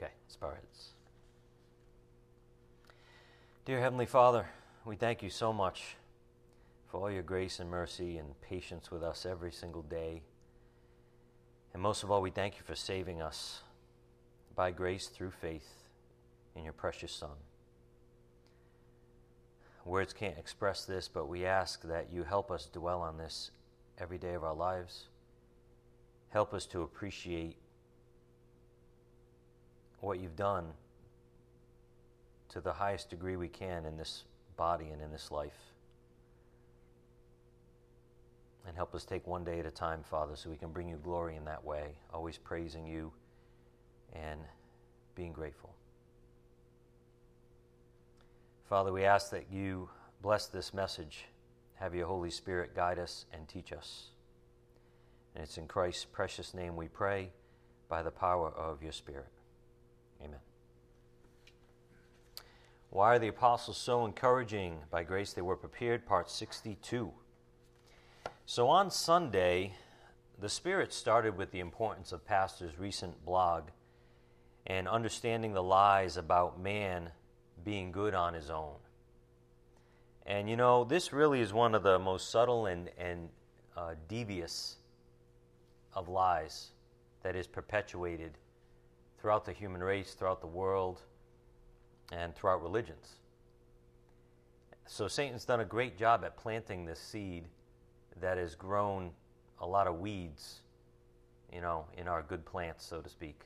Okay, let's bow our heads. Dear Heavenly Father, we thank you so much for all your grace and mercy and patience with us every single day. And most of all, we thank you for saving us by grace through faith in your precious Son. Words can't express this, but we ask that you help us dwell on this every day of our lives. Help us to appreciate what you've done to the highest degree we can in this body and in this life. And help us take one day at a time, Father, so we can bring you glory in that way, always praising you and being grateful. Father, we ask that you bless this message, have your Holy Spirit guide us and teach us. And it's in Christ's precious name we pray by the power of your Spirit. Amen. Why are the apostles so encouraging? By grace they were prepared, part 62. So on Sunday, the Spirit started with the importance of Pastor's recent blog and understanding the lies about man being good on his own. And you know, this really is one of the most subtle and, and uh, devious of lies that is perpetuated throughout the human race, throughout the world, and throughout religions. So Satan's done a great job at planting this seed that has grown a lot of weeds, you know, in our good plants, so to speak.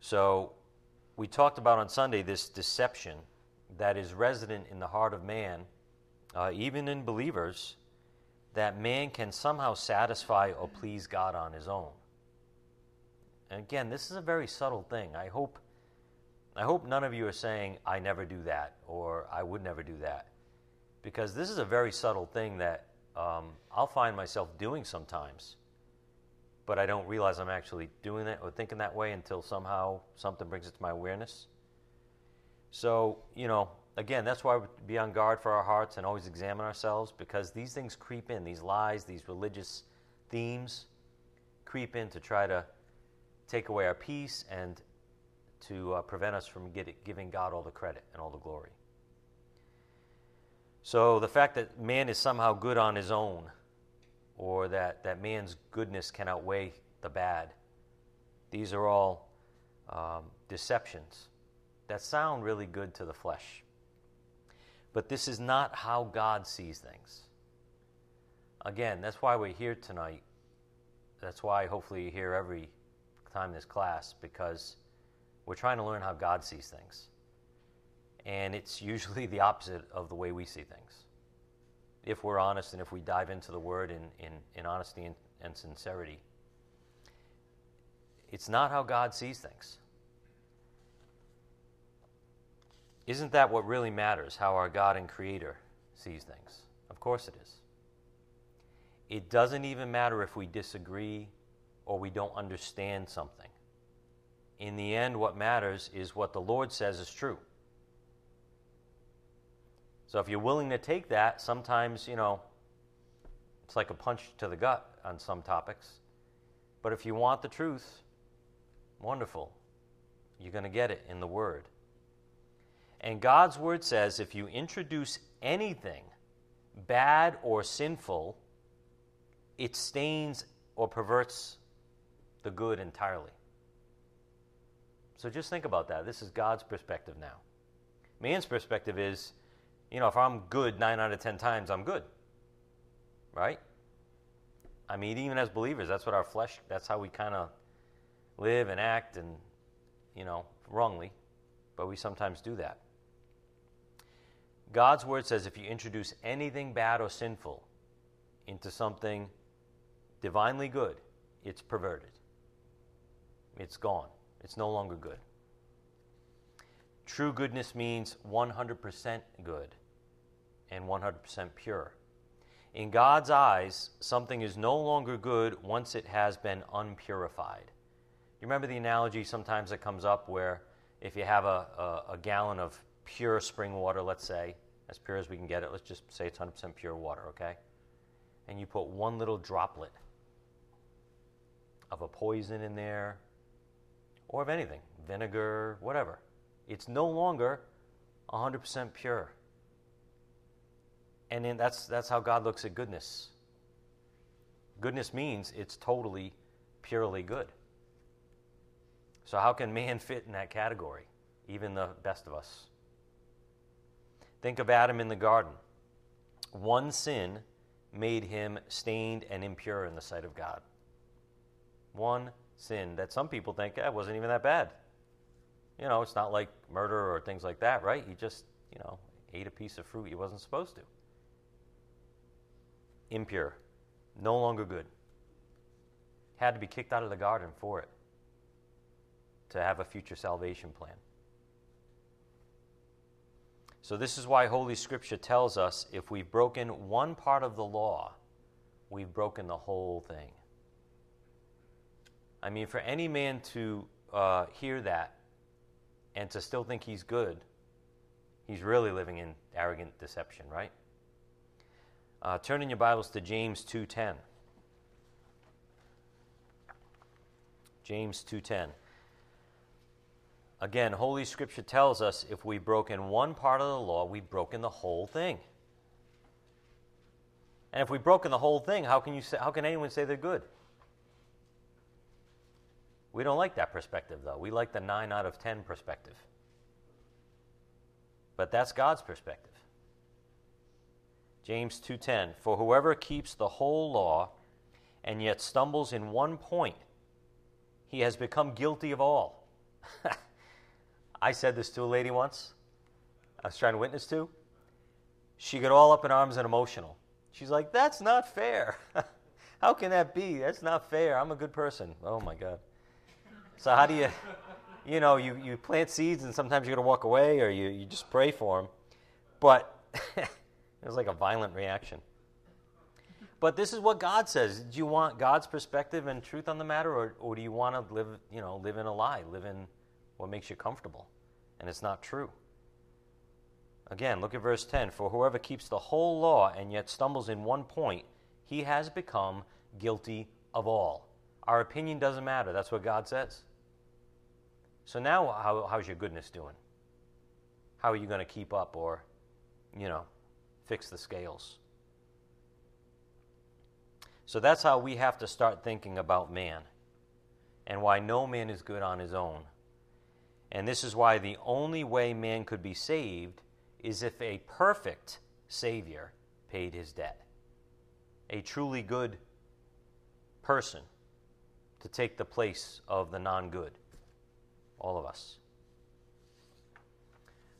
So we talked about on Sunday this deception that is resident in the heart of man, uh, even in believers, that man can somehow satisfy or please God on his own. And again, this is a very subtle thing. I hope, I hope none of you are saying, I never do that, or I would never do that. Because this is a very subtle thing that um, I'll find myself doing sometimes, but I don't realize I'm actually doing it or thinking that way until somehow something brings it to my awareness. So, you know, again, that's why we be on guard for our hearts and always examine ourselves because these things creep in, these lies, these religious themes creep in to try to take away our peace and to uh, prevent us from get, giving God all the credit and all the glory. So the fact that man is somehow good on his own, or that, that man's goodness can outweigh the bad, these are all um, deceptions that sound really good to the flesh. But this is not how God sees things. Again, that's why we're here tonight. That's why hopefully you hear every time this class, because we're trying to learn how God sees things and it's usually the opposite of the way we see things. If we're honest and if we dive into the Word in, in, in honesty and, and sincerity, it's not how God sees things. Isn't that what really matters, how our God and Creator sees things? Of course it is. It doesn't even matter if we disagree or we don't understand something. In the end, what matters is what the Lord says is true. So if you're willing to take that, sometimes, you know, it's like a punch to the gut on some topics. But if you want the truth, wonderful. You're going to get it in the Word. And God's Word says if you introduce anything bad or sinful, it stains or perverts the good entirely. So just think about that. This is God's perspective now. Man's perspective is you know, if I'm good nine out of ten times, I'm good. Right? I mean, even as believers, that's what our flesh, that's how we kind of live and act and, you know, wrongly, but we sometimes do that. God's word says if you introduce anything bad or sinful into something divinely good, it's perverted. It's gone. It's no longer good. True goodness means 100% good and 100% pure. In God's eyes, something is no longer good once it has been unpurified. You remember the analogy sometimes that comes up where if you have a, a, a gallon of pure spring water, let's say, as pure as we can get it, let's just say it's 100% pure water, okay? And you put one little droplet of a poison in there or of anything, vinegar, whatever. It's no longer 100% pure. And then that's, that's how God looks at goodness. Goodness means it's totally, purely good. So, how can man fit in that category, even the best of us? Think of Adam in the garden. One sin made him stained and impure in the sight of God. One sin that some people think eh, wasn't even that bad. You know, it's not like murder or things like that, right? He just, you know, ate a piece of fruit he wasn't supposed to. Impure. No longer good. Had to be kicked out of the garden for it to have a future salvation plan. So, this is why Holy Scripture tells us if we've broken one part of the law, we've broken the whole thing. I mean, for any man to uh, hear that and to still think he's good, he's really living in arrogant deception, right? Uh, turn in your Bibles to James 2:10. James 2:10. Again, Holy Scripture tells us if we've broken one part of the law, we've broken the whole thing. And if we've broken the whole thing, how can, you say, how can anyone say they're good? We don't like that perspective, though. We like the 9 out of 10 perspective. But that's God's perspective. James 2:10 For whoever keeps the whole law and yet stumbles in one point he has become guilty of all. I said this to a lady once, I was trying to witness to. She got all up in arms and emotional. She's like, That's not fair. how can that be? That's not fair. I'm a good person. Oh my God. So, how do you, you know, you, you plant seeds and sometimes you got to walk away or you, you just pray for them. But it was like a violent reaction. But this is what God says. Do you want God's perspective and truth on the matter, or, or do you want to live, you know, live in a lie, live in what makes you comfortable? And it's not true. Again, look at verse 10. For whoever keeps the whole law and yet stumbles in one point, he has become guilty of all. Our opinion doesn't matter. That's what God says. So now, how, how's your goodness doing? How are you going to keep up or, you know, fix the scales? So that's how we have to start thinking about man and why no man is good on his own. And this is why the only way man could be saved is if a perfect Savior paid his debt. A truly good person to take the place of the non good. All of us.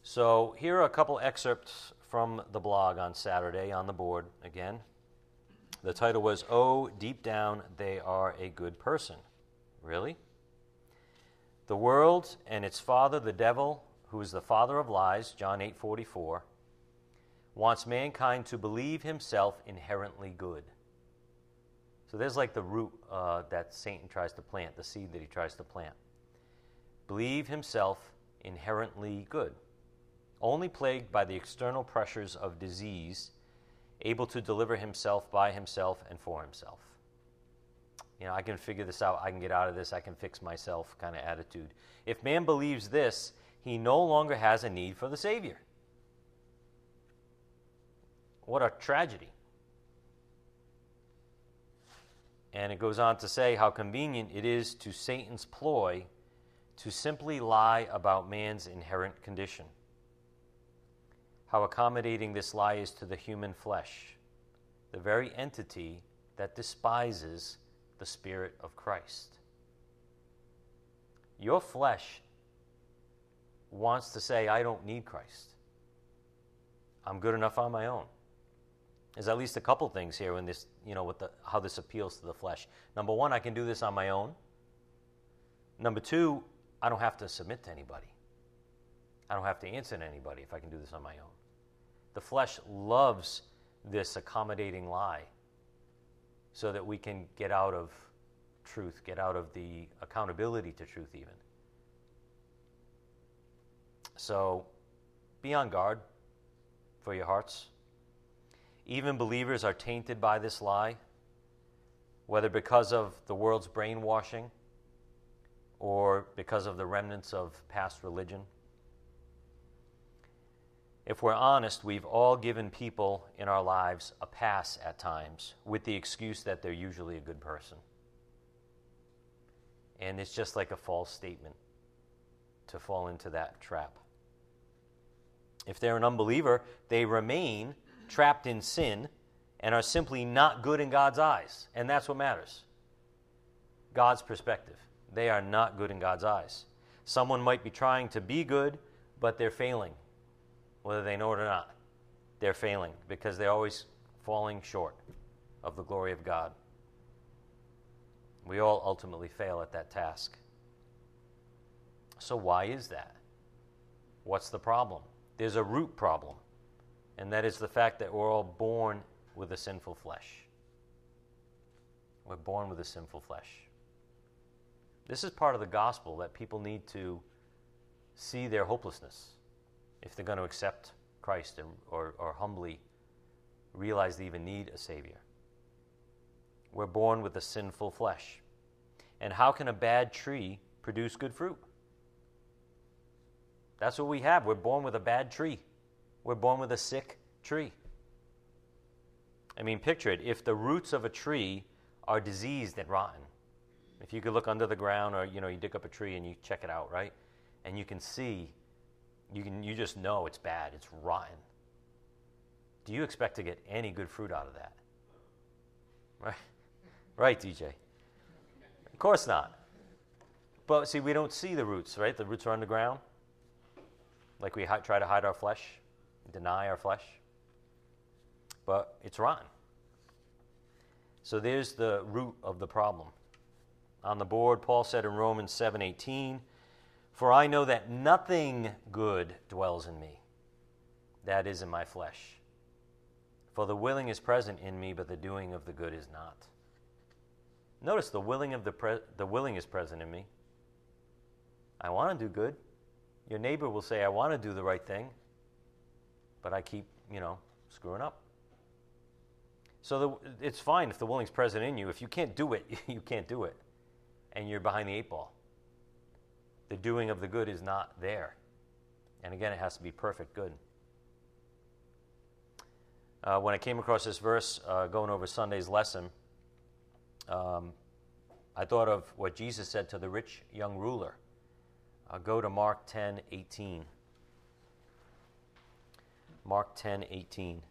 So here are a couple excerpts from the blog on Saturday on the board again. The title was Oh, Deep Down, They Are a Good Person. Really? The world and its father, the devil, who is the father of lies, John 8 44, wants mankind to believe himself inherently good. So there's like the root uh, that Satan tries to plant, the seed that he tries to plant. Believe himself inherently good, only plagued by the external pressures of disease able to deliver himself by himself and for himself. You know, I can figure this out, I can get out of this, I can fix myself kind of attitude. If man believes this, he no longer has a need for the Savior. What a tragedy. And it goes on to say how convenient it is to Satan's ploy to simply lie about man's inherent condition how accommodating this lie is to the human flesh, the very entity that despises the Spirit of Christ. Your flesh wants to say, I don't need Christ. I'm good enough on my own. There's at least a couple things here in this, you know, with the, how this appeals to the flesh. Number one, I can do this on my own. Number two, I don't have to submit to anybody. I don't have to answer to anybody if I can do this on my own. The flesh loves this accommodating lie so that we can get out of truth, get out of the accountability to truth, even. So be on guard for your hearts. Even believers are tainted by this lie, whether because of the world's brainwashing or because of the remnants of past religion. If we're honest, we've all given people in our lives a pass at times with the excuse that they're usually a good person. And it's just like a false statement to fall into that trap. If they're an unbeliever, they remain trapped in sin and are simply not good in God's eyes. And that's what matters God's perspective. They are not good in God's eyes. Someone might be trying to be good, but they're failing whether they know it or not. They're failing because they're always falling short of the glory of God. We all ultimately fail at that task. So, why is that? What's the problem? There's a root problem, and that is the fact that we're all born with a sinful flesh. We're born with a sinful flesh. This is part of the gospel that people need to see their hopelessness if they're going to accept Christ or, or humbly realize they even need a Savior. We're born with a sinful flesh. And how can a bad tree produce good fruit? That's what we have. We're born with a bad tree. We're born with a sick tree. I mean, picture it. If the roots of a tree are diseased and rotten, if you could look under the ground or you know you dig up a tree and you check it out, right? And you can see you, can, you just know it's bad, it's rotten. Do you expect to get any good fruit out of that? Right? Right, DJ? Of course not. But see, we don't see the roots, right? The roots are underground. Like we hi- try to hide our flesh, deny our flesh. But it's rotten. So there's the root of the problem. On the board, Paul said in Romans 7:18, for I know that nothing good dwells in me, that is in my flesh. For the willing is present in me, but the doing of the good is not. Notice the willing of the pre- the willing is present in me. I want to do good. Your neighbor will say, "I want to do the right thing," but I keep, you know, screwing up. So the, it's fine if the willing is present in you. If you can't do it, you can't do it, and you're behind the eight ball the doing of the good is not there. And again, it has to be perfect good. Uh, when I came across this verse uh, going over Sunday's lesson, um, I thought of what Jesus said to the rich young ruler. Uh, go to Mark 10 18. Mark 10 18.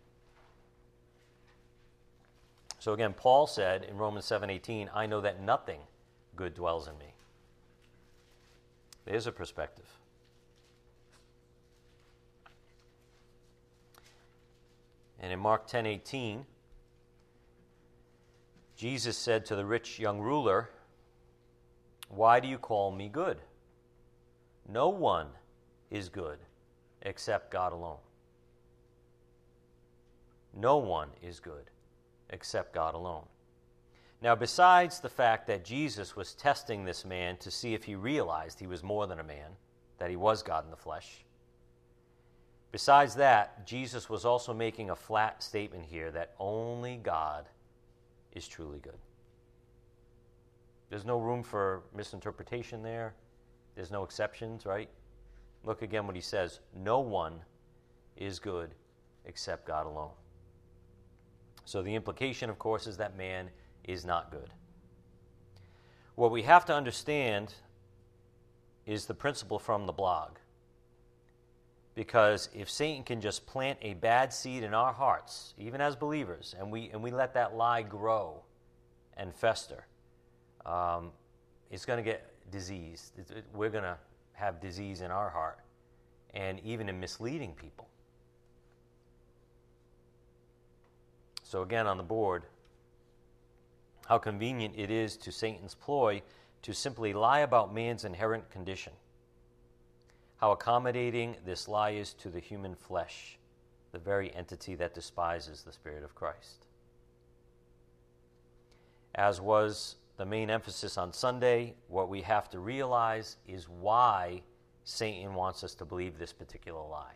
So again, Paul said in Romans 7 18, I know that nothing good dwells in me. There's a perspective. And in Mark 10:18, Jesus said to the rich young ruler, "Why do you call me good? No one is good except God alone. No one is good except God alone." Now, besides the fact that Jesus was testing this man to see if he realized he was more than a man, that he was God in the flesh, besides that, Jesus was also making a flat statement here that only God is truly good. There's no room for misinterpretation there, there's no exceptions, right? Look again what he says no one is good except God alone. So the implication, of course, is that man is not good. What we have to understand is the principle from the blog. Because if Satan can just plant a bad seed in our hearts, even as believers, and we, and we let that lie grow and fester, um, it's going to get it, we're going to have disease in our heart and even in misleading people. So, again, on the board, how convenient it is to Satan's ploy to simply lie about man's inherent condition. How accommodating this lie is to the human flesh, the very entity that despises the Spirit of Christ. As was the main emphasis on Sunday, what we have to realize is why Satan wants us to believe this particular lie.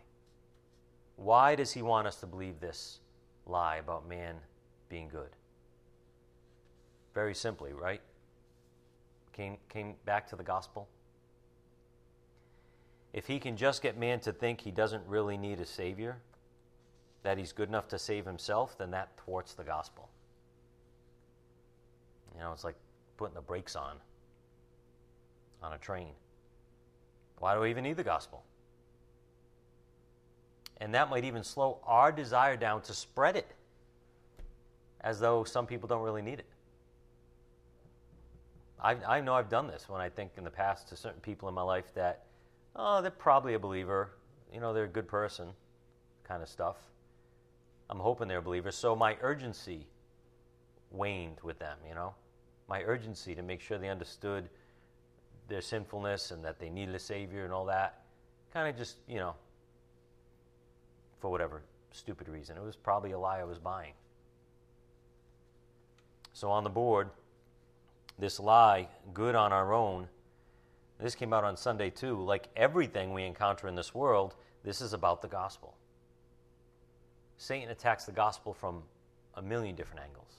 Why does he want us to believe this lie about man being good? Very simply, right? Came, came back to the gospel. if he can just get man to think he doesn't really need a Savior, that he's good enough to save himself, then that thwarts the gospel. You know, it's like putting the brakes on on a train. Why do we even need the gospel? And that might even slow our desire down to spread it, as though some people don't really need it. I, I know I've done this when I think in the past to certain people in my life that, oh, they're probably a believer, you know, they're a good person, kind of stuff. I'm hoping they're believers. So my urgency waned with them, you know, my urgency to make sure they understood their sinfulness and that they needed a Savior and all that, kind of just, you know, for whatever stupid reason. It was probably a lie I was buying. So on the board, this lie, good on our own, this came out on Sunday too. Like everything we encounter in this world, this is about the gospel. Satan attacks the gospel from a million different angles.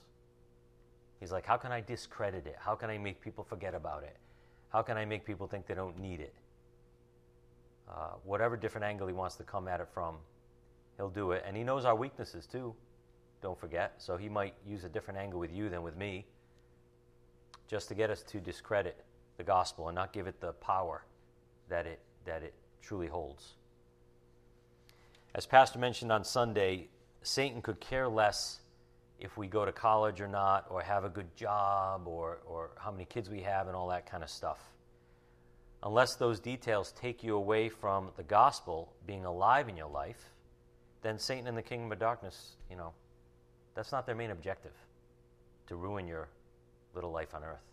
He's like, how can I discredit it? How can I make people forget about it? How can I make people think they don't need it? Uh, whatever different angle he wants to come at it from, he'll do it. And he knows our weaknesses too, don't forget. So he might use a different angle with you than with me just to get us to discredit the gospel and not give it the power that it, that it truly holds. As Pastor mentioned on Sunday, Satan could care less if we go to college or not, or have a good job, or, or how many kids we have, and all that kind of stuff. Unless those details take you away from the gospel being alive in your life, then Satan and the kingdom of darkness, you know, that's not their main objective to ruin your little life on earth.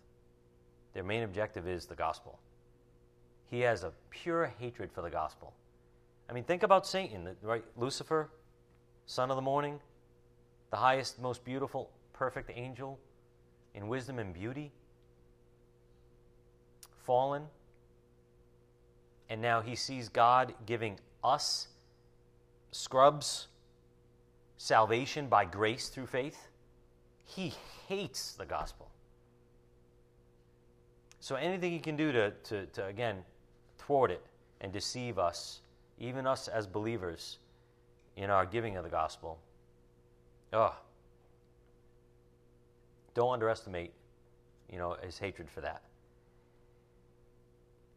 Their main objective is the gospel. He has a pure hatred for the gospel. I mean, think about Satan, right? Lucifer, son of the morning, the highest, most beautiful, perfect angel in wisdom and beauty, fallen. And now he sees God giving us, scrubs, salvation by grace through faith. He hates the gospel. So anything he can do to, to, to, again, thwart it and deceive us, even us as believers, in our giving of the gospel, Oh. Don't underestimate, you know, his hatred for that.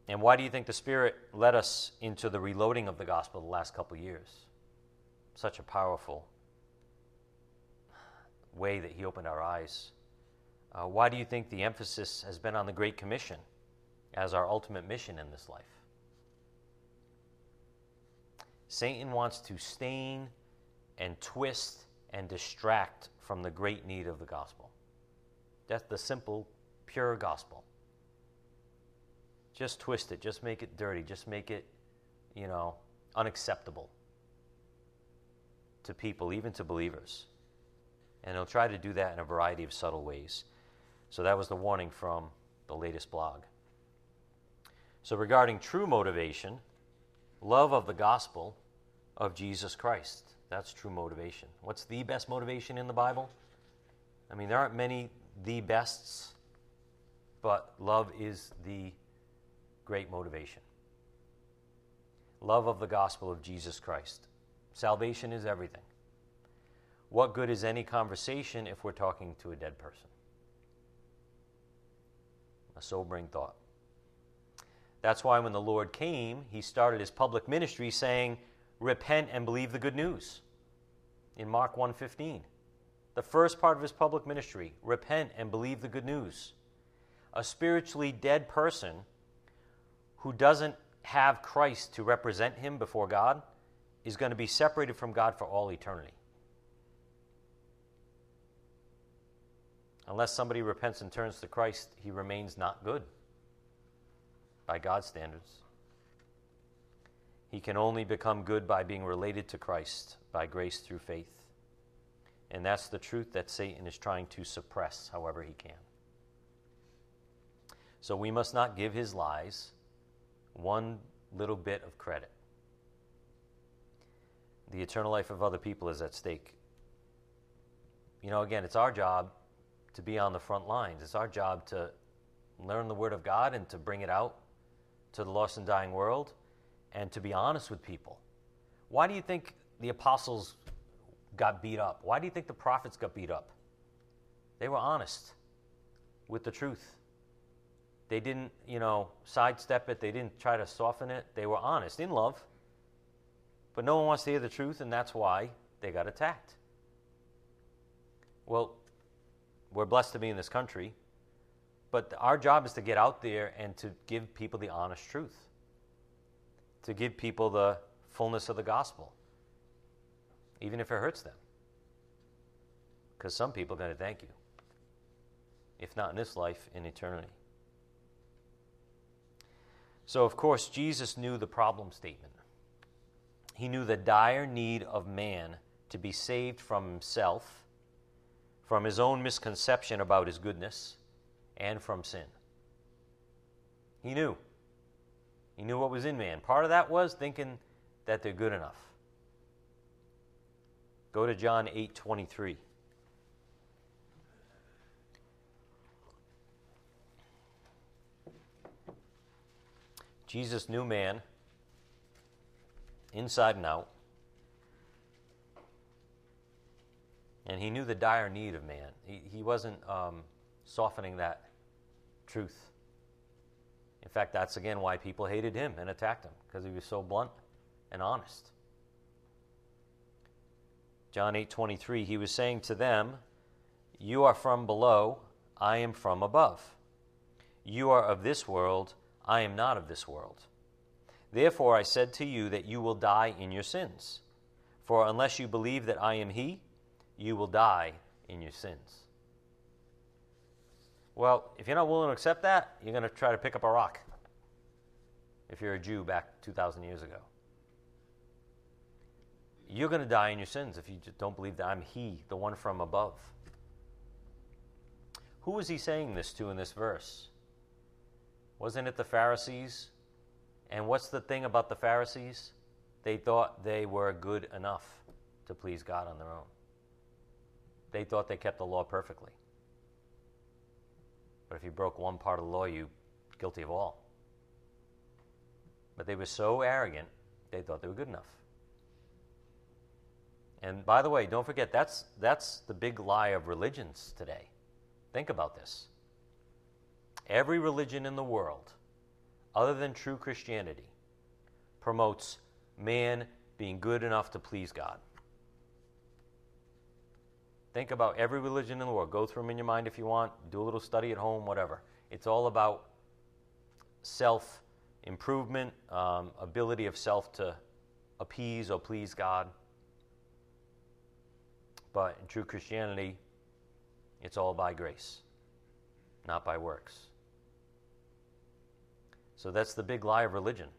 And why do you think the Spirit led us into the reloading of the gospel the last couple years? Such a powerful way that He opened our eyes. Uh, why do you think the emphasis has been on the Great Commission as our ultimate mission in this life? Satan wants to stain and twist and distract from the great need of the gospel. That's the simple, pure gospel. Just twist it, just make it dirty, just make it, you know, unacceptable to people, even to believers. And he'll try to do that in a variety of subtle ways. So that was the warning from the latest blog. So, regarding true motivation, love of the gospel of Jesus Christ. That's true motivation. What's the best motivation in the Bible? I mean, there aren't many the bests, but love is the great motivation. Love of the gospel of Jesus Christ. Salvation is everything. What good is any conversation if we're talking to a dead person? A sobering thought. That's why when the Lord came, he started his public ministry saying, Repent and believe the good news in Mark 1:15. The first part of his public ministry, repent and believe the good news. A spiritually dead person who doesn't have Christ to represent him before God is going to be separated from God for all eternity. Unless somebody repents and turns to Christ, he remains not good by God's standards. He can only become good by being related to Christ by grace through faith. And that's the truth that Satan is trying to suppress however he can. So we must not give his lies one little bit of credit. The eternal life of other people is at stake. You know, again, it's our job to be on the front lines. It's our job to learn the Word of God and to bring it out to the lost and dying world and to be honest with people. Why do you think the apostles got beat up? Why do you think the prophets got beat up? They were honest with the truth. They didn't, you know, sidestep it. They didn't try to soften it. They were honest in love. But no one wants to hear the truth, and that's why they got attacked. Well, we're blessed to be in this country, but our job is to get out there and to give people the honest truth, to give people the fullness of the gospel, even if it hurts them. Because some people are going to thank you, if not in this life, in eternity. So, of course, Jesus knew the problem statement. He knew the dire need of man to be saved from himself, from his own misconception about his goodness, and from sin. He knew. He knew what was in man. Part of that was thinking that they're good enough. Go to John 8 23. Jesus knew man inside and out. And he knew the dire need of man. He, he wasn't um, softening that truth. In fact, that's again why people hated him and attacked him, because he was so blunt and honest. John 8:23 he was saying to them, "You are from below, I am from above. You are of this world, I am not of this world. Therefore I said to you that you will die in your sins. For unless you believe that I am he, you will die in your sins." Well, if you're not willing to accept that, you're going to try to pick up a rock. If you're a Jew back 2,000 years ago, you're going to die in your sins if you don't believe that I'm He, the one from above. Who was he saying this to in this verse? Wasn't it the Pharisees? And what's the thing about the Pharisees? They thought they were good enough to please God on their own. They thought they kept the law perfectly. But if you broke one part of the law, you guilty of all. But they were so arrogant, they thought they were good enough. And by the way, don't forget that's that's the big lie of religions today. Think about this. Every religion in the world, other than true Christianity, promotes man being good enough to please God. Think about every religion in the world. Go through them in your mind if you want. Do a little study at home, whatever. It's all about self improvement, um, ability of self to appease or please God. But in true Christianity, it's all by grace, not by works. So that's the big lie of religion.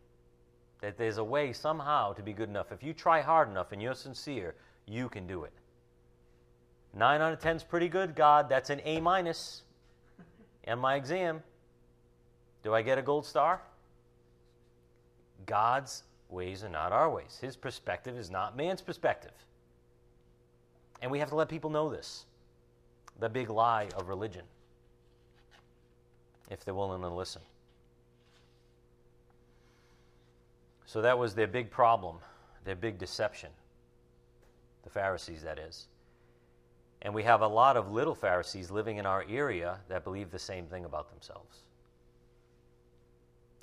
That there's a way somehow to be good enough. If you try hard enough and you're sincere, you can do it. Nine out of ten is pretty good, God. That's an A minus in my exam. Do I get a gold star? God's ways are not our ways. His perspective is not man's perspective. And we have to let people know this the big lie of religion, if they're willing to listen. So that was their big problem, their big deception. The Pharisees, that is. And we have a lot of little Pharisees living in our area that believe the same thing about themselves.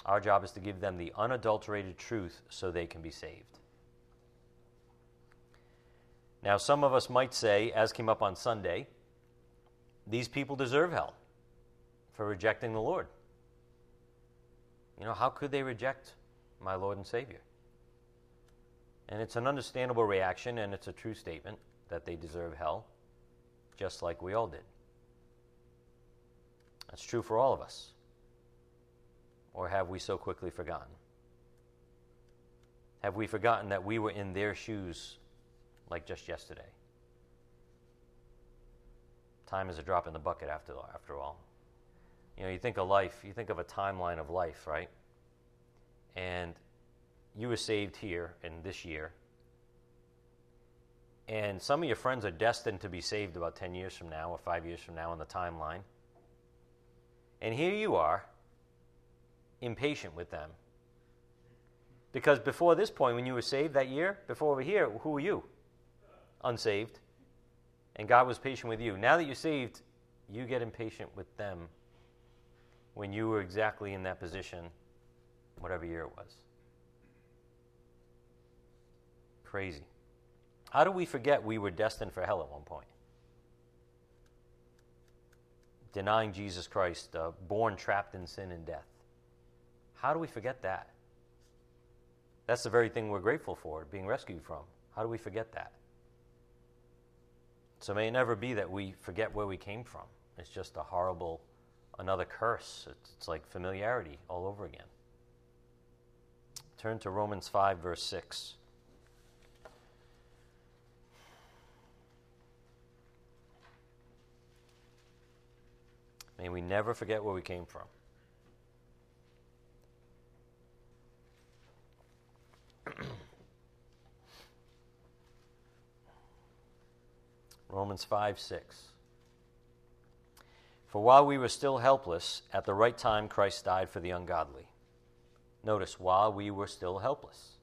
Our job is to give them the unadulterated truth so they can be saved. Now, some of us might say, as came up on Sunday, these people deserve hell for rejecting the Lord. You know, how could they reject my Lord and Savior? And it's an understandable reaction, and it's a true statement that they deserve hell, just like we all did. That's true for all of us. Or have we so quickly forgotten? Have we forgotten that we were in their shoes like just yesterday. Time is a drop in the bucket after, after all. You know, you think of life, you think of a timeline of life, right? And you were saved here in this year. And some of your friends are destined to be saved about 10 years from now or five years from now on the timeline. And here you are, impatient with them, Because before this point, when you were saved that year, before over here, who were you? Unsaved. And God was patient with you. Now that you're saved, you get impatient with them when you were exactly in that position, whatever year it was. Crazy. How do we forget we were destined for hell at one point? Denying Jesus Christ, uh, born trapped in sin and death. How do we forget that? That's the very thing we're grateful for, being rescued from. How do we forget that? So may it never be that we forget where we came from. It's just a horrible, another curse. It's, it's like familiarity all over again. Turn to Romans 5, verse 6. May we never forget where we came from. Romans 5 6. For while we were still helpless, at the right time Christ died for the ungodly. Notice, while we were still helpless,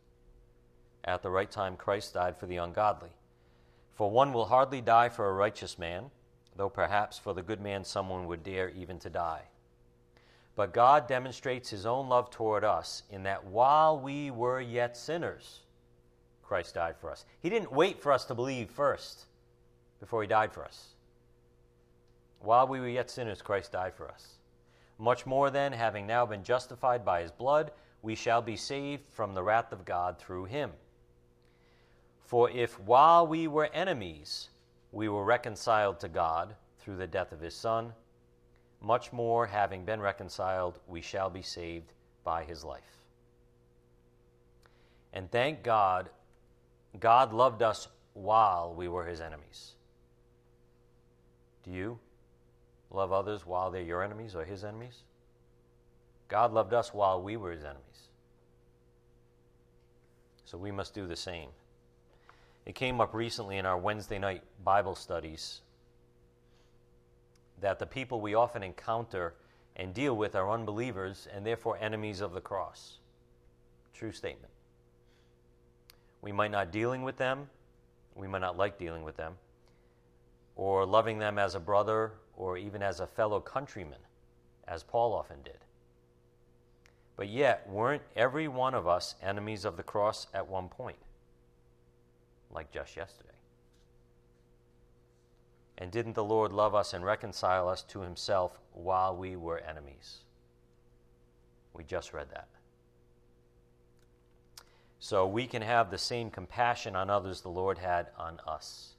at the right time Christ died for the ungodly. For one will hardly die for a righteous man, though perhaps for the good man someone would dare even to die. But God demonstrates his own love toward us in that while we were yet sinners, Christ died for us. He didn't wait for us to believe first before he died for us. While we were yet sinners, Christ died for us. Much more then, having now been justified by his blood, we shall be saved from the wrath of God through him. For if while we were enemies, we were reconciled to God through the death of his Son, much more, having been reconciled, we shall be saved by his life. And thank God, God loved us while we were his enemies. Do you love others while they're your enemies or his enemies? God loved us while we were his enemies. So we must do the same. It came up recently in our Wednesday night Bible studies that the people we often encounter and deal with are unbelievers and therefore enemies of the cross. True statement. We might not dealing with them, we might not like dealing with them, or loving them as a brother or even as a fellow countryman, as Paul often did. But yet, weren't every one of us enemies of the cross at one point? Like just yesterday. And didn't the Lord love us and reconcile us to himself while we were enemies? We just read that. So we can have the same compassion on others the Lord had on us,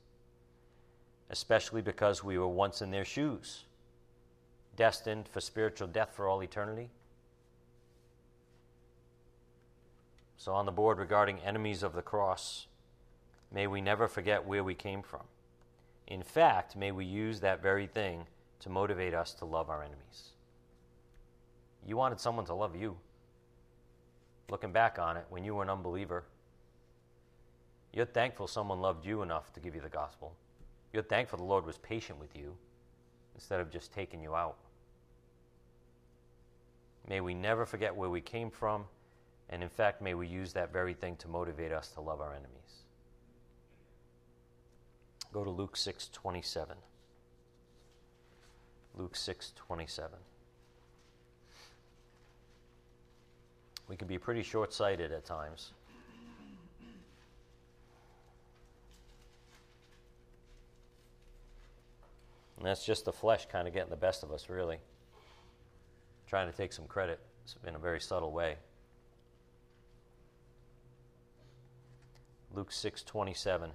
especially because we were once in their shoes, destined for spiritual death for all eternity. So, on the board regarding enemies of the cross, may we never forget where we came from. In fact, may we use that very thing to motivate us to love our enemies. You wanted someone to love you. Looking back on it, when you were an unbeliever, you're thankful someone loved you enough to give you the gospel. You're thankful the Lord was patient with you instead of just taking you out. May we never forget where we came from, and in fact, may we use that very thing to motivate us to love our enemies. Go to Luke 6 27. Luke 6 27. We can be pretty short sighted at times. And that's just the flesh kind of getting the best of us, really. Trying to take some credit in a very subtle way. Luke 6 27.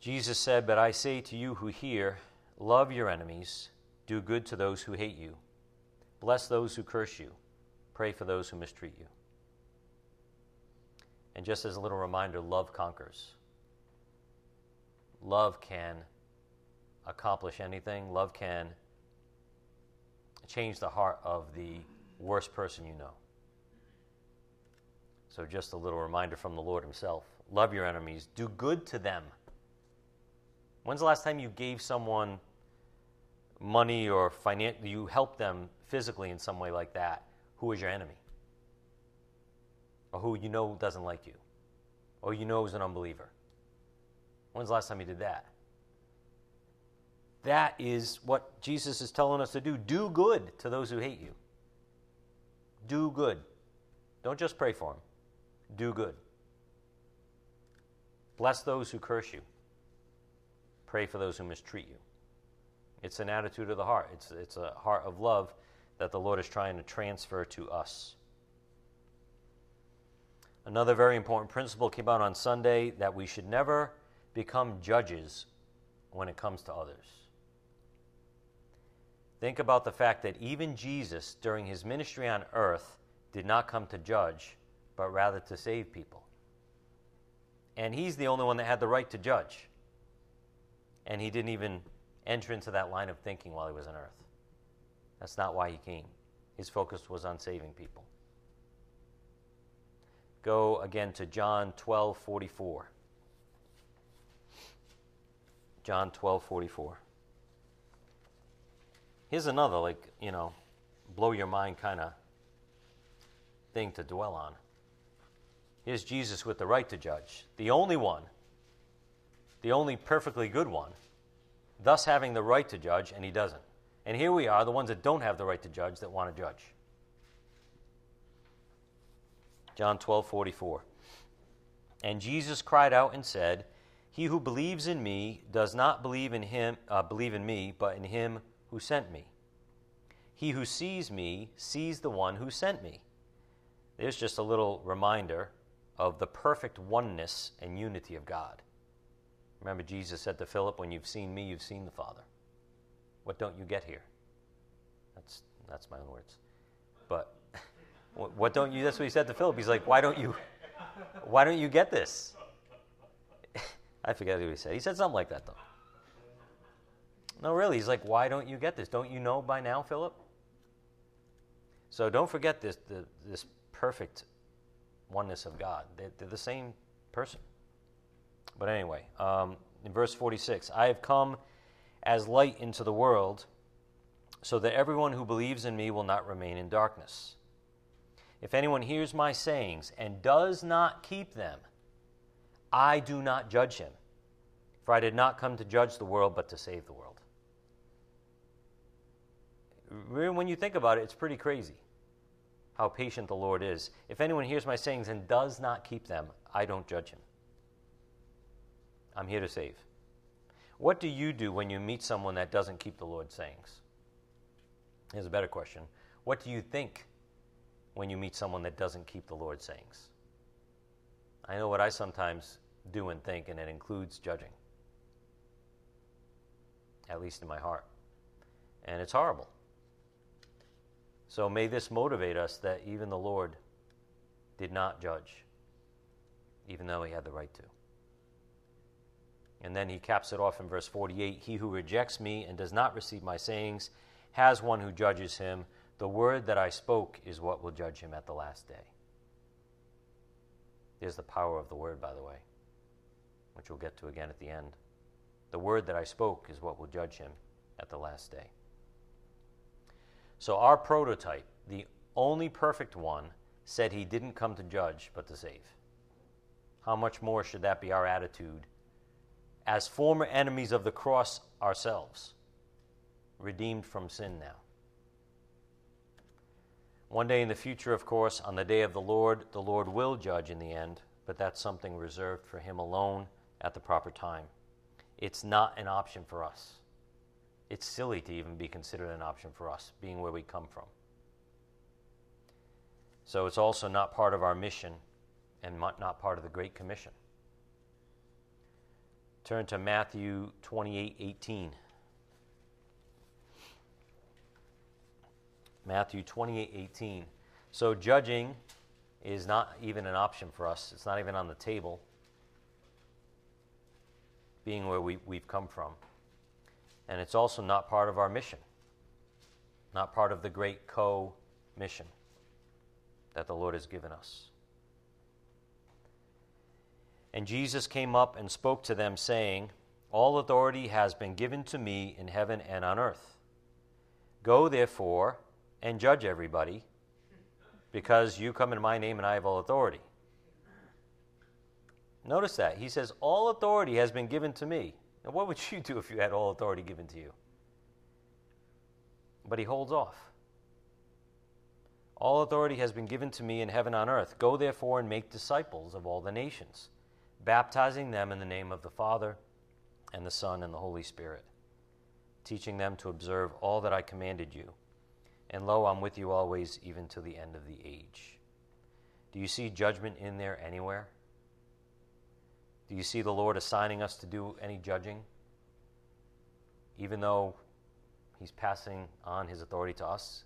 Jesus said, But I say to you who hear, love your enemies, do good to those who hate you, bless those who curse you, pray for those who mistreat you. And just as a little reminder, love conquers. Love can accomplish anything, love can change the heart of the worst person you know. So, just a little reminder from the Lord Himself love your enemies, do good to them When's the last time you gave someone money or finan- you helped them physically in some way like that? Who is your enemy? or who you know doesn't like you, or you know is an unbeliever. When's the last time you did that? That is what Jesus is telling us to do. Do good to those who hate you. Do good. Don't just pray for them, do good. Bless those who curse you. Pray for those who mistreat you. It's an attitude of the heart. It's, it's a heart of love that the Lord is trying to transfer to us. Another very important principle came out on Sunday that we should never become judges when it comes to others. Think about the fact that even Jesus, during his ministry on earth, did not come to judge, but rather to save people. And he's the only one that had the right to judge. And he didn't even enter into that line of thinking while he was on earth. That's not why he came. His focus was on saving people. Go again to John 12 44. John 12 44. Here's another, like, you know, blow your mind kind of thing to dwell on. Here's Jesus with the right to judge, the only one, the only perfectly good one, thus having the right to judge, and he doesn't. And here we are, the ones that don't have the right to judge, that want to judge. John 12, 44. And Jesus cried out and said, He who believes in me does not believe in him, uh, believe in me, but in him who sent me. He who sees me sees the one who sent me. There's just a little reminder of the perfect oneness and unity of God. Remember, Jesus said to Philip, When you've seen me, you've seen the Father. What don't you get here? That's, that's my own words. But what don't you, that's what he said to Philip. He's like, Why don't you, why don't you get this? I forget what he said. He said something like that, though. No, really. He's like, Why don't you get this? Don't you know by now, Philip? So don't forget this, the, this perfect oneness of God. They're, they're the same person. But anyway, um, in verse 46, I have come as light into the world so that everyone who believes in me will not remain in darkness. If anyone hears my sayings and does not keep them, I do not judge him. For I did not come to judge the world, but to save the world. When you think about it, it's pretty crazy how patient the Lord is. If anyone hears my sayings and does not keep them, I don't judge him. I'm here to save. What do you do when you meet someone that doesn't keep the Lord's sayings? Here's a better question. What do you think when you meet someone that doesn't keep the Lord's sayings? I know what I sometimes do and think, and it includes judging, at least in my heart. And it's horrible. So may this motivate us that even the Lord did not judge, even though he had the right to. And then he caps it off in verse 48 He who rejects me and does not receive my sayings has one who judges him. The word that I spoke is what will judge him at the last day. There's the power of the word, by the way, which we'll get to again at the end. The word that I spoke is what will judge him at the last day. So, our prototype, the only perfect one, said he didn't come to judge but to save. How much more should that be our attitude as former enemies of the cross ourselves, redeemed from sin now? One day in the future, of course, on the day of the Lord, the Lord will judge in the end, but that's something reserved for him alone at the proper time. It's not an option for us it's silly to even be considered an option for us, being where we come from. So it's also not part of our mission and not part of the Great Commission. Turn to Matthew 28 18. Matthew 28 18. So judging is not even an option for us, it's not even on the table, being where we, we've come from. And it's also not part of our mission, not part of the great co mission that the Lord has given us. And Jesus came up and spoke to them, saying, All authority has been given to me in heaven and on earth. Go therefore and judge everybody because you come in my name and I have all authority. Notice that. He says, All authority has been given to me. Now, what would you do if you had all authority given to you? But he holds off. All authority has been given to me in heaven and on earth. Go therefore and make disciples of all the nations, baptizing them in the name of the Father and the Son and the Holy Spirit, teaching them to observe all that I commanded you. And lo, I'm with you always, even to the end of the age. Do you see judgment in there anywhere? Do you see the Lord assigning us to do any judging? Even though He's passing on His authority to us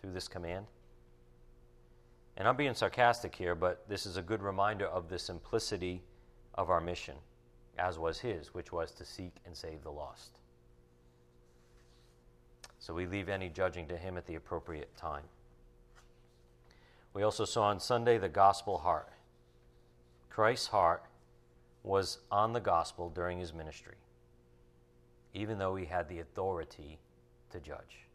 through this command? And I'm being sarcastic here, but this is a good reminder of the simplicity of our mission, as was His, which was to seek and save the lost. So we leave any judging to Him at the appropriate time. We also saw on Sunday the gospel heart. Christ's heart was on the gospel during his ministry, even though he had the authority to judge.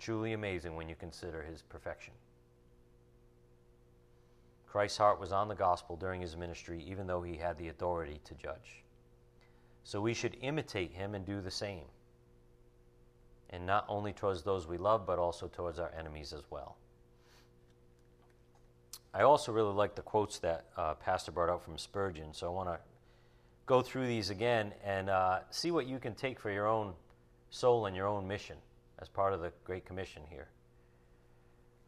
Truly amazing when you consider his perfection. Christ's heart was on the gospel during his ministry, even though he had the authority to judge. So we should imitate him and do the same. And not only towards those we love, but also towards our enemies as well. I also really like the quotes that uh, Pastor brought out from Spurgeon, so I want to go through these again and uh, see what you can take for your own soul and your own mission as part of the Great Commission here.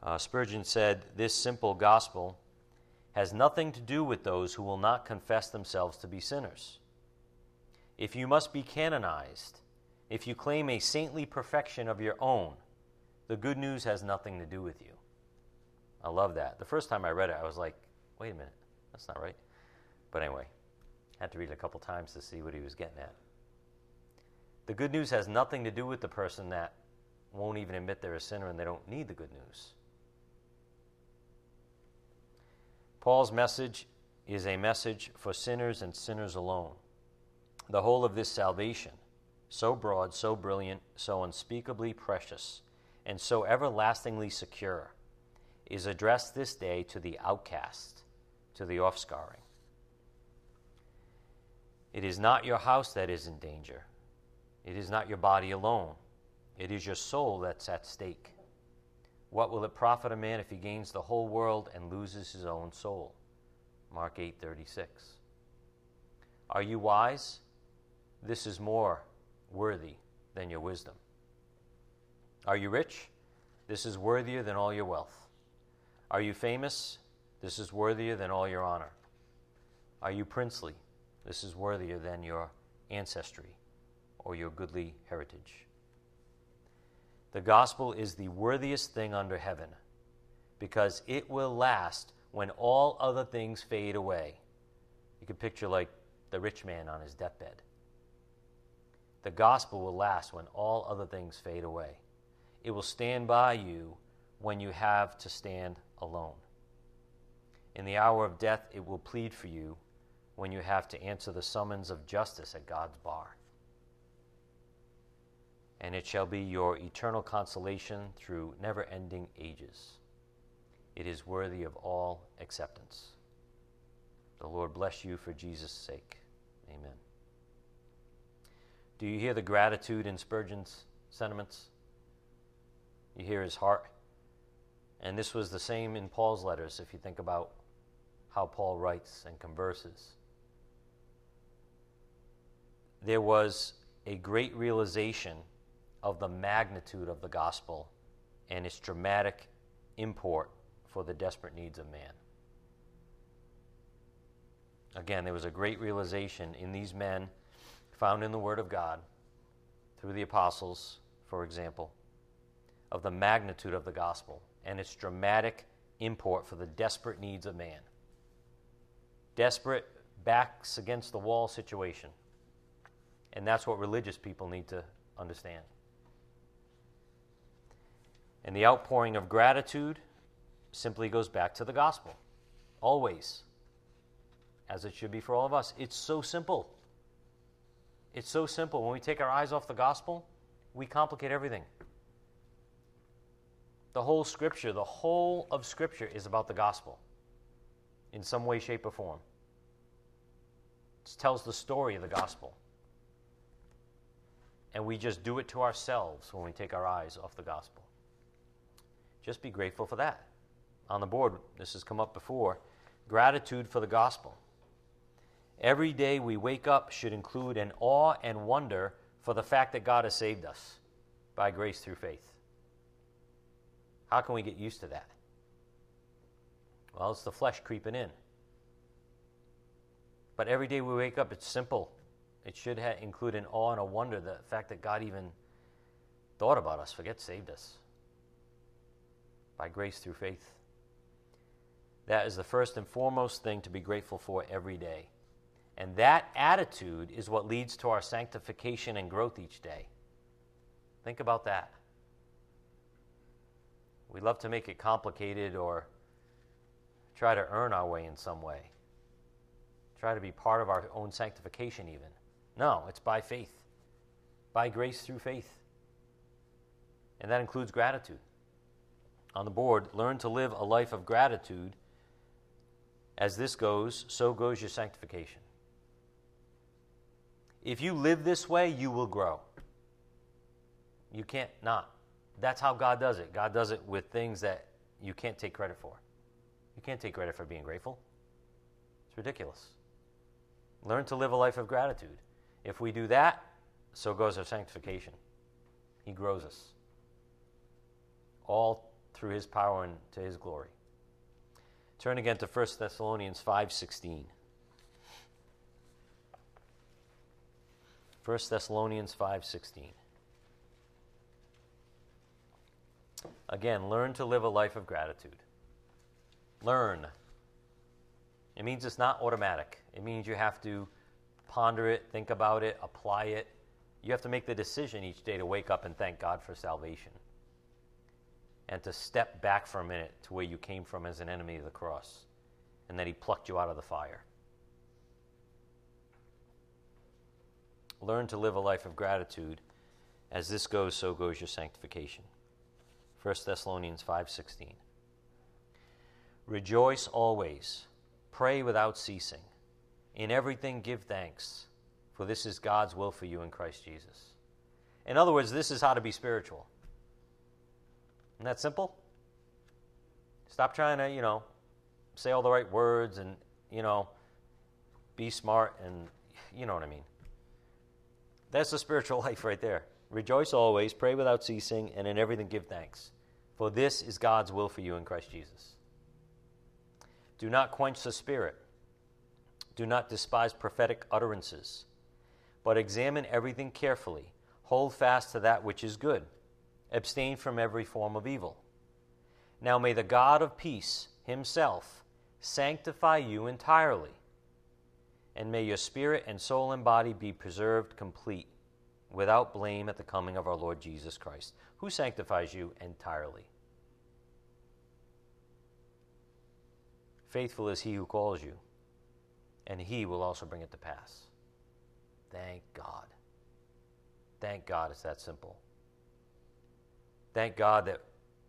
Uh, Spurgeon said, This simple gospel has nothing to do with those who will not confess themselves to be sinners. If you must be canonized, if you claim a saintly perfection of your own, the good news has nothing to do with you. I love that. The first time I read it, I was like, wait a minute, that's not right. But anyway, had to read it a couple times to see what he was getting at. The good news has nothing to do with the person that won't even admit they're a sinner and they don't need the good news. Paul's message is a message for sinners and sinners alone. The whole of this salvation, so broad, so brilliant, so unspeakably precious, and so everlastingly secure, is addressed this day to the outcast, to the offscouring. It is not your house that is in danger. It is not your body alone. It is your soul that's at stake. What will it profit a man if he gains the whole world and loses his own soul? Mark 8:36. Are you wise? This is more worthy than your wisdom. Are you rich? This is worthier than all your wealth. Are you famous? This is worthier than all your honor. Are you princely? This is worthier than your ancestry or your goodly heritage. The gospel is the worthiest thing under heaven because it will last when all other things fade away. You can picture like the rich man on his deathbed. The gospel will last when all other things fade away. It will stand by you when you have to stand alone. In the hour of death, it will plead for you when you have to answer the summons of justice at God's bar. And it shall be your eternal consolation through never ending ages. It is worthy of all acceptance. The Lord bless you for Jesus' sake. Amen. Do you hear the gratitude in Spurgeon's sentiments? You hear his heart? And this was the same in Paul's letters, if you think about how Paul writes and converses. There was a great realization of the magnitude of the gospel and its dramatic import for the desperate needs of man. Again, there was a great realization in these men found in the Word of God through the apostles, for example, of the magnitude of the gospel and its dramatic import for the desperate needs of man. Desperate, backs against the wall situation. And that's what religious people need to understand. And the outpouring of gratitude simply goes back to the gospel. Always. As it should be for all of us. It's so simple. It's so simple. When we take our eyes off the gospel, we complicate everything. The whole Scripture, the whole of Scripture is about the gospel in some way, shape, or form. It tells the story of the gospel. And we just do it to ourselves when we take our eyes off the gospel. Just be grateful for that. On the board, this has come up before gratitude for the gospel. Every day we wake up should include an awe and wonder for the fact that God has saved us by grace through faith. How can we get used to that? Well, it's the flesh creeping in. But every day we wake up, it's simple. It should ha- include an awe and a wonder the fact that God even thought about us, forget saved us by grace through faith. That is the first and foremost thing to be grateful for every day. And that attitude is what leads to our sanctification and growth each day. Think about that. We love to make it complicated or try to earn our way in some way. Try to be part of our own sanctification, even. No, it's by faith, by grace through faith. And that includes gratitude. On the board, learn to live a life of gratitude. As this goes, so goes your sanctification. If you live this way, you will grow. You can't not. That's how God does it. God does it with things that you can't take credit for. You can't take credit for being grateful. It's ridiculous. Learn to live a life of gratitude. If we do that, so goes our sanctification. He grows us. All through his power and to his glory. Turn again to 1 Thessalonians 5:16. 1 Thessalonians 5:16. Again, learn to live a life of gratitude. Learn. It means it's not automatic. It means you have to ponder it, think about it, apply it. You have to make the decision each day to wake up and thank God for salvation. And to step back for a minute to where you came from as an enemy of the cross. And that He plucked you out of the fire. Learn to live a life of gratitude. As this goes, so goes your sanctification. 1 Thessalonians 5:16. Rejoice always, pray without ceasing. In everything give thanks, for this is God's will for you in Christ Jesus. In other words, this is how to be spiritual. Isn't that simple? Stop trying to, you know, say all the right words and, you know, be smart and you know what I mean. That's the spiritual life right there. Rejoice always, pray without ceasing, and in everything give thanks. For this is God's will for you in Christ Jesus. Do not quench the spirit. Do not despise prophetic utterances, but examine everything carefully. Hold fast to that which is good. Abstain from every form of evil. Now may the God of peace himself sanctify you entirely, and may your spirit and soul and body be preserved complete without blame at the coming of our Lord Jesus Christ, who sanctifies you entirely. Faithful is he who calls you, and he will also bring it to pass. Thank God. Thank God it's that simple. Thank God that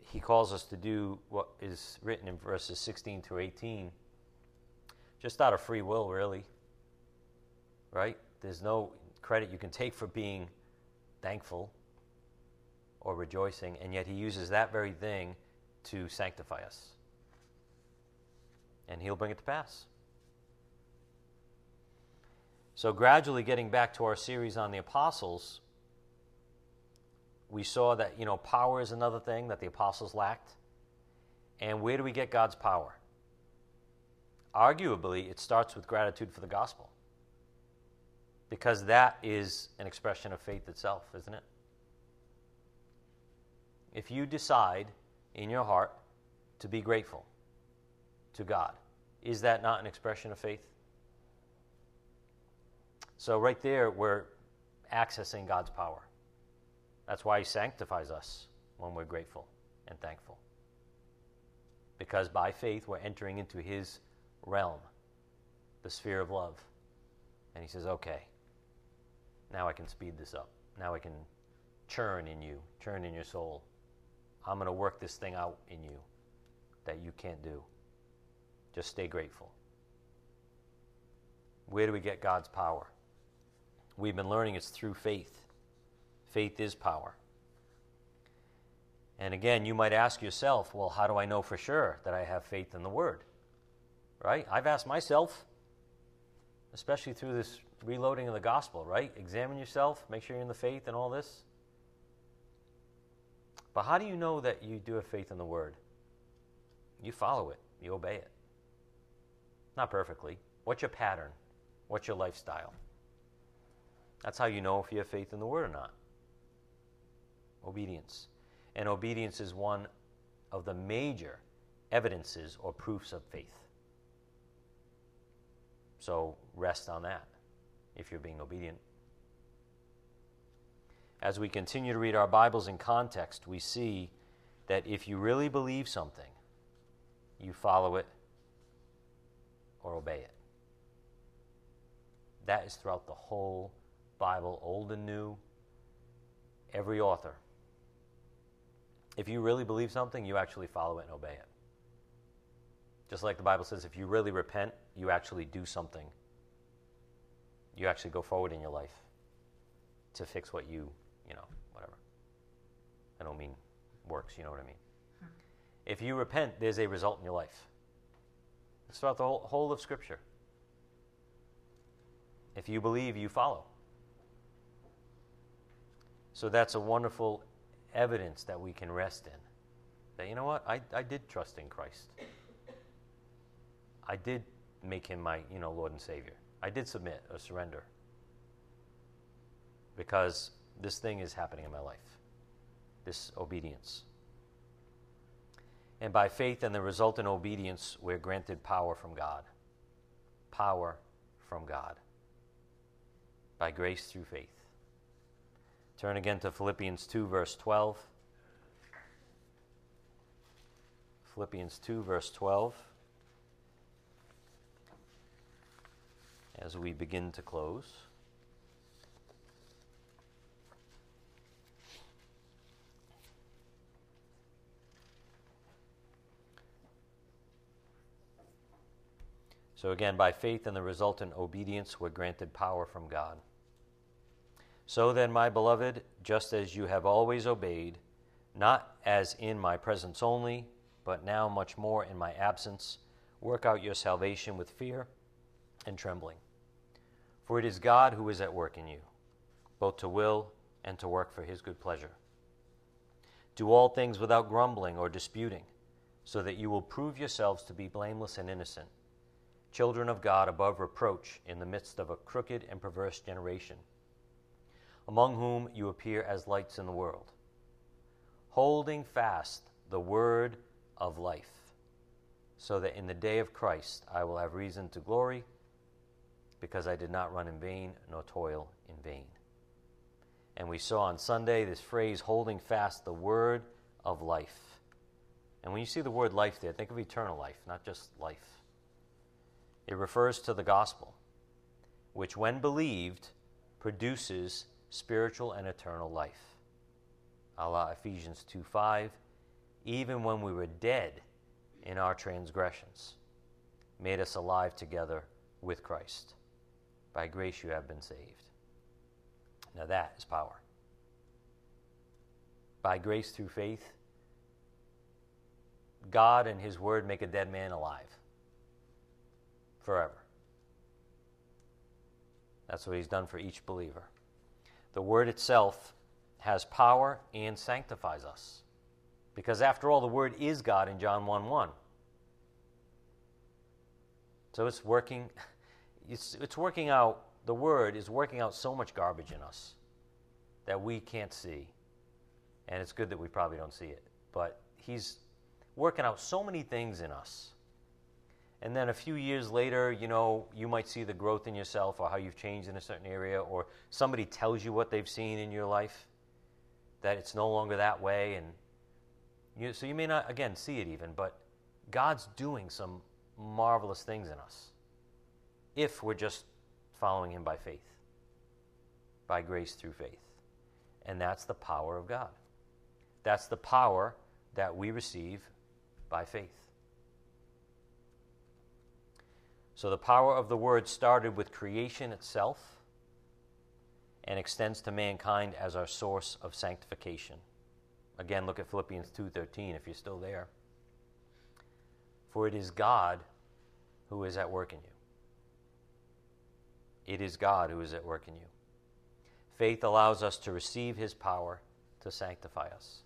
he calls us to do what is written in verses 16 through 18 just out of free will, really. Right? There's no credit you can take for being thankful or rejoicing, and yet he uses that very thing to sanctify us. And he'll bring it to pass. So, gradually getting back to our series on the apostles, we saw that, you know, power is another thing that the apostles lacked. And where do we get God's power? Arguably, it starts with gratitude for the gospel because that is an expression of faith itself, isn't it? If you decide in your heart to be grateful to God, is that not an expression of faith? So, right there, we're accessing God's power. That's why He sanctifies us when we're grateful and thankful. Because by faith, we're entering into His realm, the sphere of love. And He says, okay, now I can speed this up. Now I can churn in you, churn in your soul. I'm going to work this thing out in you that you can't do. Just stay grateful. Where do we get God's power? We've been learning it's through faith. Faith is power. And again, you might ask yourself, well, how do I know for sure that I have faith in the Word? Right? I've asked myself, especially through this reloading of the gospel, right? Examine yourself, make sure you're in the faith and all this. But how do you know that you do have faith in the Word? You follow it, you obey it. Not perfectly. What's your pattern? What's your lifestyle? That's how you know if you have faith in the Word or not. Obedience. And obedience is one of the major evidences or proofs of faith. So rest on that if you're being obedient. As we continue to read our Bibles in context, we see that if you really believe something, you follow it or obey it. That is throughout the whole Bible, Old and New, every author. If you really believe something, you actually follow it and obey it. Just like the Bible says, if you really repent, you actually do something. You actually go forward in your life to fix what you, you know, whatever. I don't mean works, you know what I mean. Hmm. If you repent, there's a result in your life. It's throughout the whole, whole of Scripture. If you believe, you follow. So that's a wonderful evidence that we can rest in. That, you know what, I, I did trust in Christ. I did make him my, you know, Lord and Savior. I did submit or surrender. Because this thing is happening in my life. This obedience. And by faith and the resultant obedience, we're granted power from God. Power from God. By grace through faith. Turn again to Philippians 2, verse 12. Philippians 2, verse 12. As we begin to close. So, again, by faith and the resultant obedience, we're granted power from God. So then, my beloved, just as you have always obeyed, not as in my presence only, but now much more in my absence, work out your salvation with fear and trembling. For it is God who is at work in you, both to will and to work for his good pleasure. Do all things without grumbling or disputing, so that you will prove yourselves to be blameless and innocent children of God above reproach in the midst of a crooked and perverse generation, among whom you appear as lights in the world, holding fast the word of life, so that in the day of Christ I will have reason to glory, because I did not run in vain nor toil in vain. And we saw on Sunday this phrase, holding fast the word of life. And when you see the word life there, think of eternal life, not just life. It refers to the gospel, which, when believed, produces spiritual and eternal life. Allah Ephesians 2 5, even when we were dead in our transgressions, made us alive together with Christ. By grace you have been saved. Now that is power. By grace through faith, God and His Word make a dead man alive forever. That's what he's done for each believer. The word itself has power and sanctifies us. Because after all, the word is God in John 1 1. So it's working, it's, it's working out, the word is working out so much garbage in us that we can't see. And it's good that we probably don't see it. But he's working out so many things in us and then a few years later, you know, you might see the growth in yourself or how you've changed in a certain area, or somebody tells you what they've seen in your life, that it's no longer that way. And you, so you may not, again, see it even, but God's doing some marvelous things in us if we're just following Him by faith, by grace through faith. And that's the power of God. That's the power that we receive by faith. So the power of the word started with creation itself and extends to mankind as our source of sanctification. Again, look at Philippians 2:13 if you're still there. For it is God who is at work in you. It is God who is at work in you. Faith allows us to receive his power to sanctify us.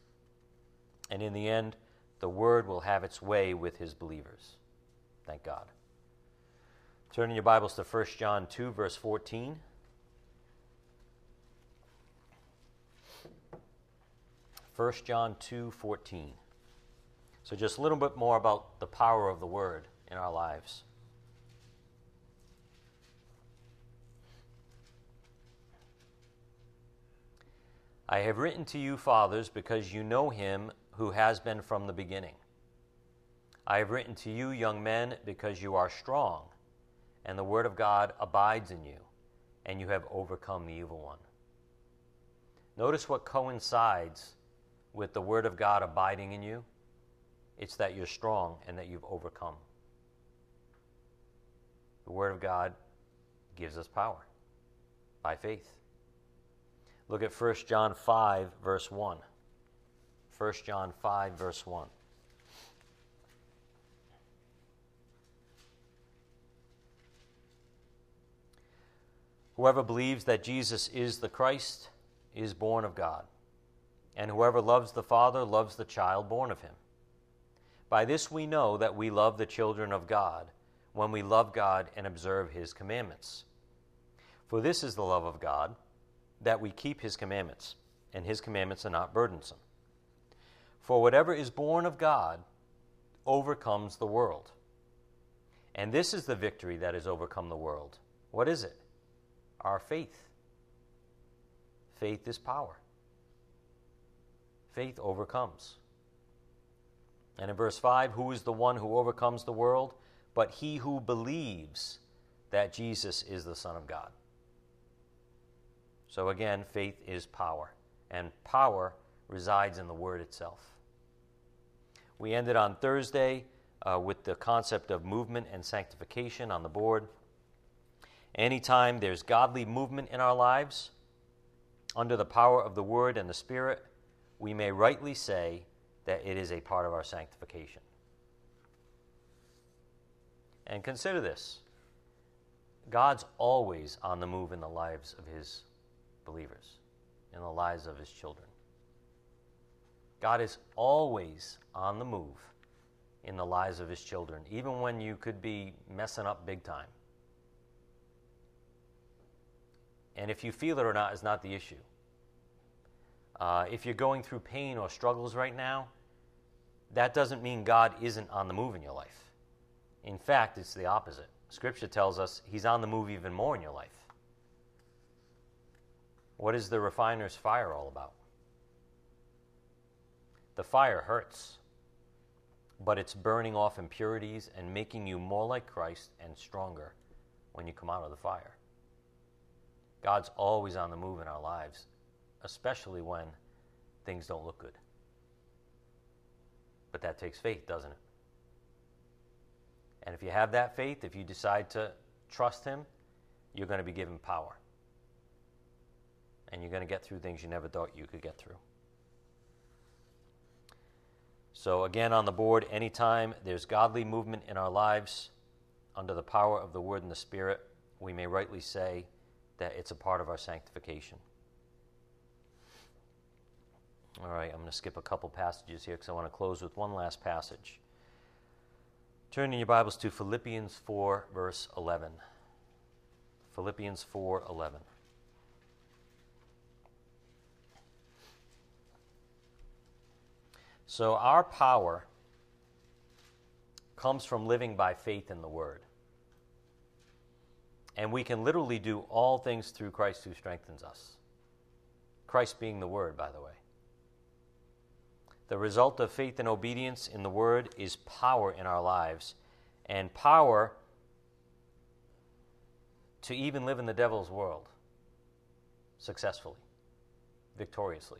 And in the end, the word will have its way with his believers. Thank God. Turn in your Bibles to 1 John 2, verse 14. 1 John 2 14. So, just a little bit more about the power of the Word in our lives. I have written to you, fathers, because you know him who has been from the beginning. I have written to you, young men, because you are strong, and the word of God abides in you, and you have overcome the evil one. Notice what coincides with the Word of God abiding in you, it's that you're strong and that you've overcome. The Word of God gives us power by faith. Look at 1 John 5, verse 1. 1 John 5, verse 1. Whoever believes that Jesus is the Christ is born of God. And whoever loves the Father loves the child born of him. By this we know that we love the children of God, when we love God and observe his commandments. For this is the love of God, that we keep his commandments, and his commandments are not burdensome. For whatever is born of God overcomes the world. And this is the victory that has overcome the world. What is it? Our faith. Faith is power faith overcomes. And in verse 5, who is the one who overcomes the world? But he who believes that Jesus is the Son of God. So again, faith is power, and power resides in the Word itself. We ended on Thursday uh, with the concept of movement and sanctification on the board. Anytime there's godly movement in our lives, under the power of the Word and the Spirit, we may rightly say that it is a part of our sanctification. And consider this God's always on the move in the lives of his believers, in the lives of his children. God is always on the move in the lives of his children, even when you could be messing up big time. And if you feel it or not is not the issue. Uh, if you're going through pain or struggles right now, that doesn't mean God isn't on the move in your life. In fact, it's the opposite. Scripture tells us He's on the move even more in your life. What is the refiner's fire all about? The fire hurts, but it's burning off impurities and making you more like Christ and stronger when you come out of the fire. God's always on the move in our lives, especially when things don't look good. But that takes faith, doesn't it? And if you have that faith, if you decide to trust Him, you're going to be given power. And you're going to get through things you never thought you could get through. So, again, on the board, anytime there's godly movement in our lives under the power of the Word and the Spirit, we may rightly say that it's a part of our sanctification. All right, I'm going to skip a couple passages here because I want to close with one last passage. Turn in your Bibles to Philippians 4, verse 11. Philippians 4, 11. So, our power comes from living by faith in the Word. And we can literally do all things through Christ who strengthens us. Christ being the Word, by the way. The result of faith and obedience in the Word is power in our lives, and power to even live in the devil's world successfully, victoriously.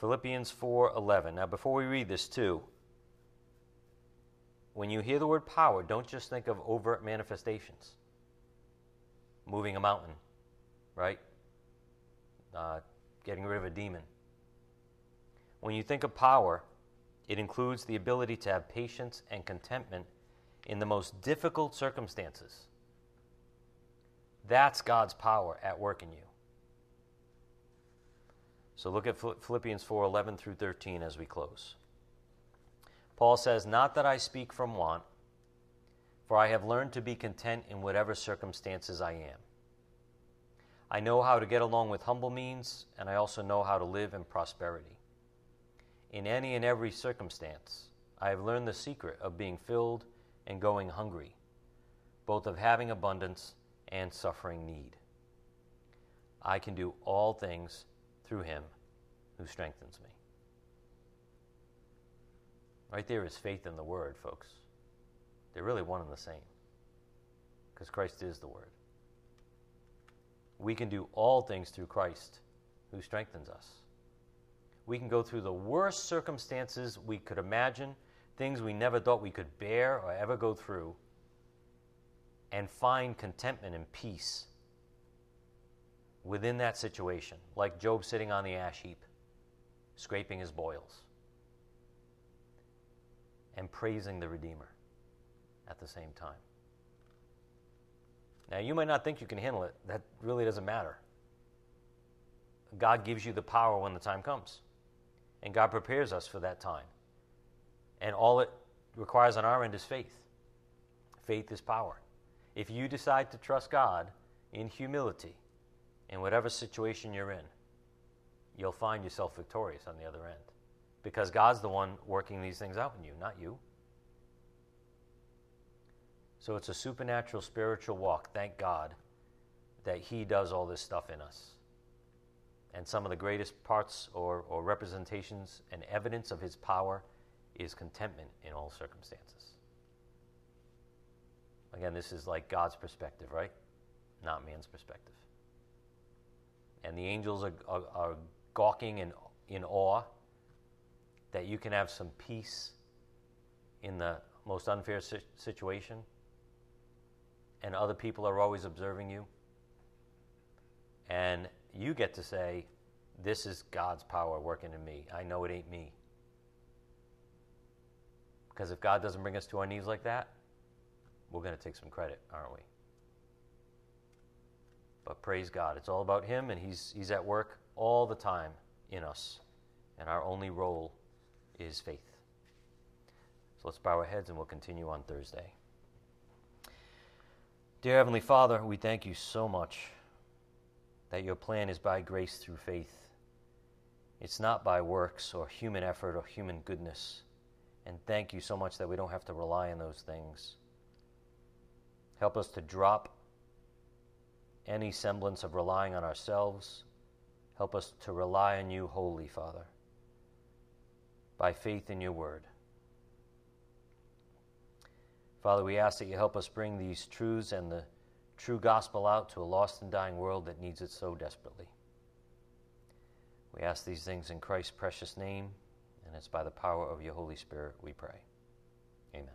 Philippians 4:11. Now before we read this too, when you hear the word power, don't just think of overt manifestations. Moving a mountain, right? Uh, getting rid of a demon. When you think of power, it includes the ability to have patience and contentment in the most difficult circumstances. That's God's power at work in you. So look at Philippians 4 11 through 13 as we close. Paul says, Not that I speak from want, for I have learned to be content in whatever circumstances I am. I know how to get along with humble means, and I also know how to live in prosperity. In any and every circumstance, I have learned the secret of being filled and going hungry, both of having abundance and suffering need. I can do all things through him who strengthens me. Right there is faith in the Word, folks. They're really one and the same because Christ is the Word. We can do all things through Christ who strengthens us. We can go through the worst circumstances we could imagine, things we never thought we could bear or ever go through, and find contentment and peace within that situation, like Job sitting on the ash heap, scraping his boils, and praising the Redeemer at the same time. Now, you might not think you can handle it. That really doesn't matter. God gives you the power when the time comes, and God prepares us for that time. And all it requires on our end is faith. Faith is power. If you decide to trust God in humility, in whatever situation you're in, you'll find yourself victorious on the other end. Because God's the one working these things out in you, not you. So it's a supernatural spiritual walk, thank God, that He does all this stuff in us. And some of the greatest parts or, or representations and evidence of His power is contentment in all circumstances. Again, this is like God's perspective, right? Not man's perspective and the angels are, are, are gawking in, in awe, that you can have some peace in the most unfair situation, and other people are always observing you, and you get to say, This is God's power working in me. I know it ain't me. Because if God doesn't bring us to our knees like that, we're going to take some credit, aren't we? But praise God, it's all about Him, and He's, he's at work all the time in us. And our only role is faith. So let's bow our heads and we'll continue on Thursday. Dear Heavenly Father, we thank you so much that your plan is by grace through faith. It's not by works or human effort or human goodness. And thank you so much that we don't have to rely on those things. Help us to drop any semblance of relying on ourselves. Help us to rely on you wholly, Father, by faith in your word. Father, we ask that you help us bring these truths and the true gospel out to a lost and dying world that needs it so desperately. We ask these things in Christ's precious name, and it's by the power of your Holy Spirit we pray. Amen.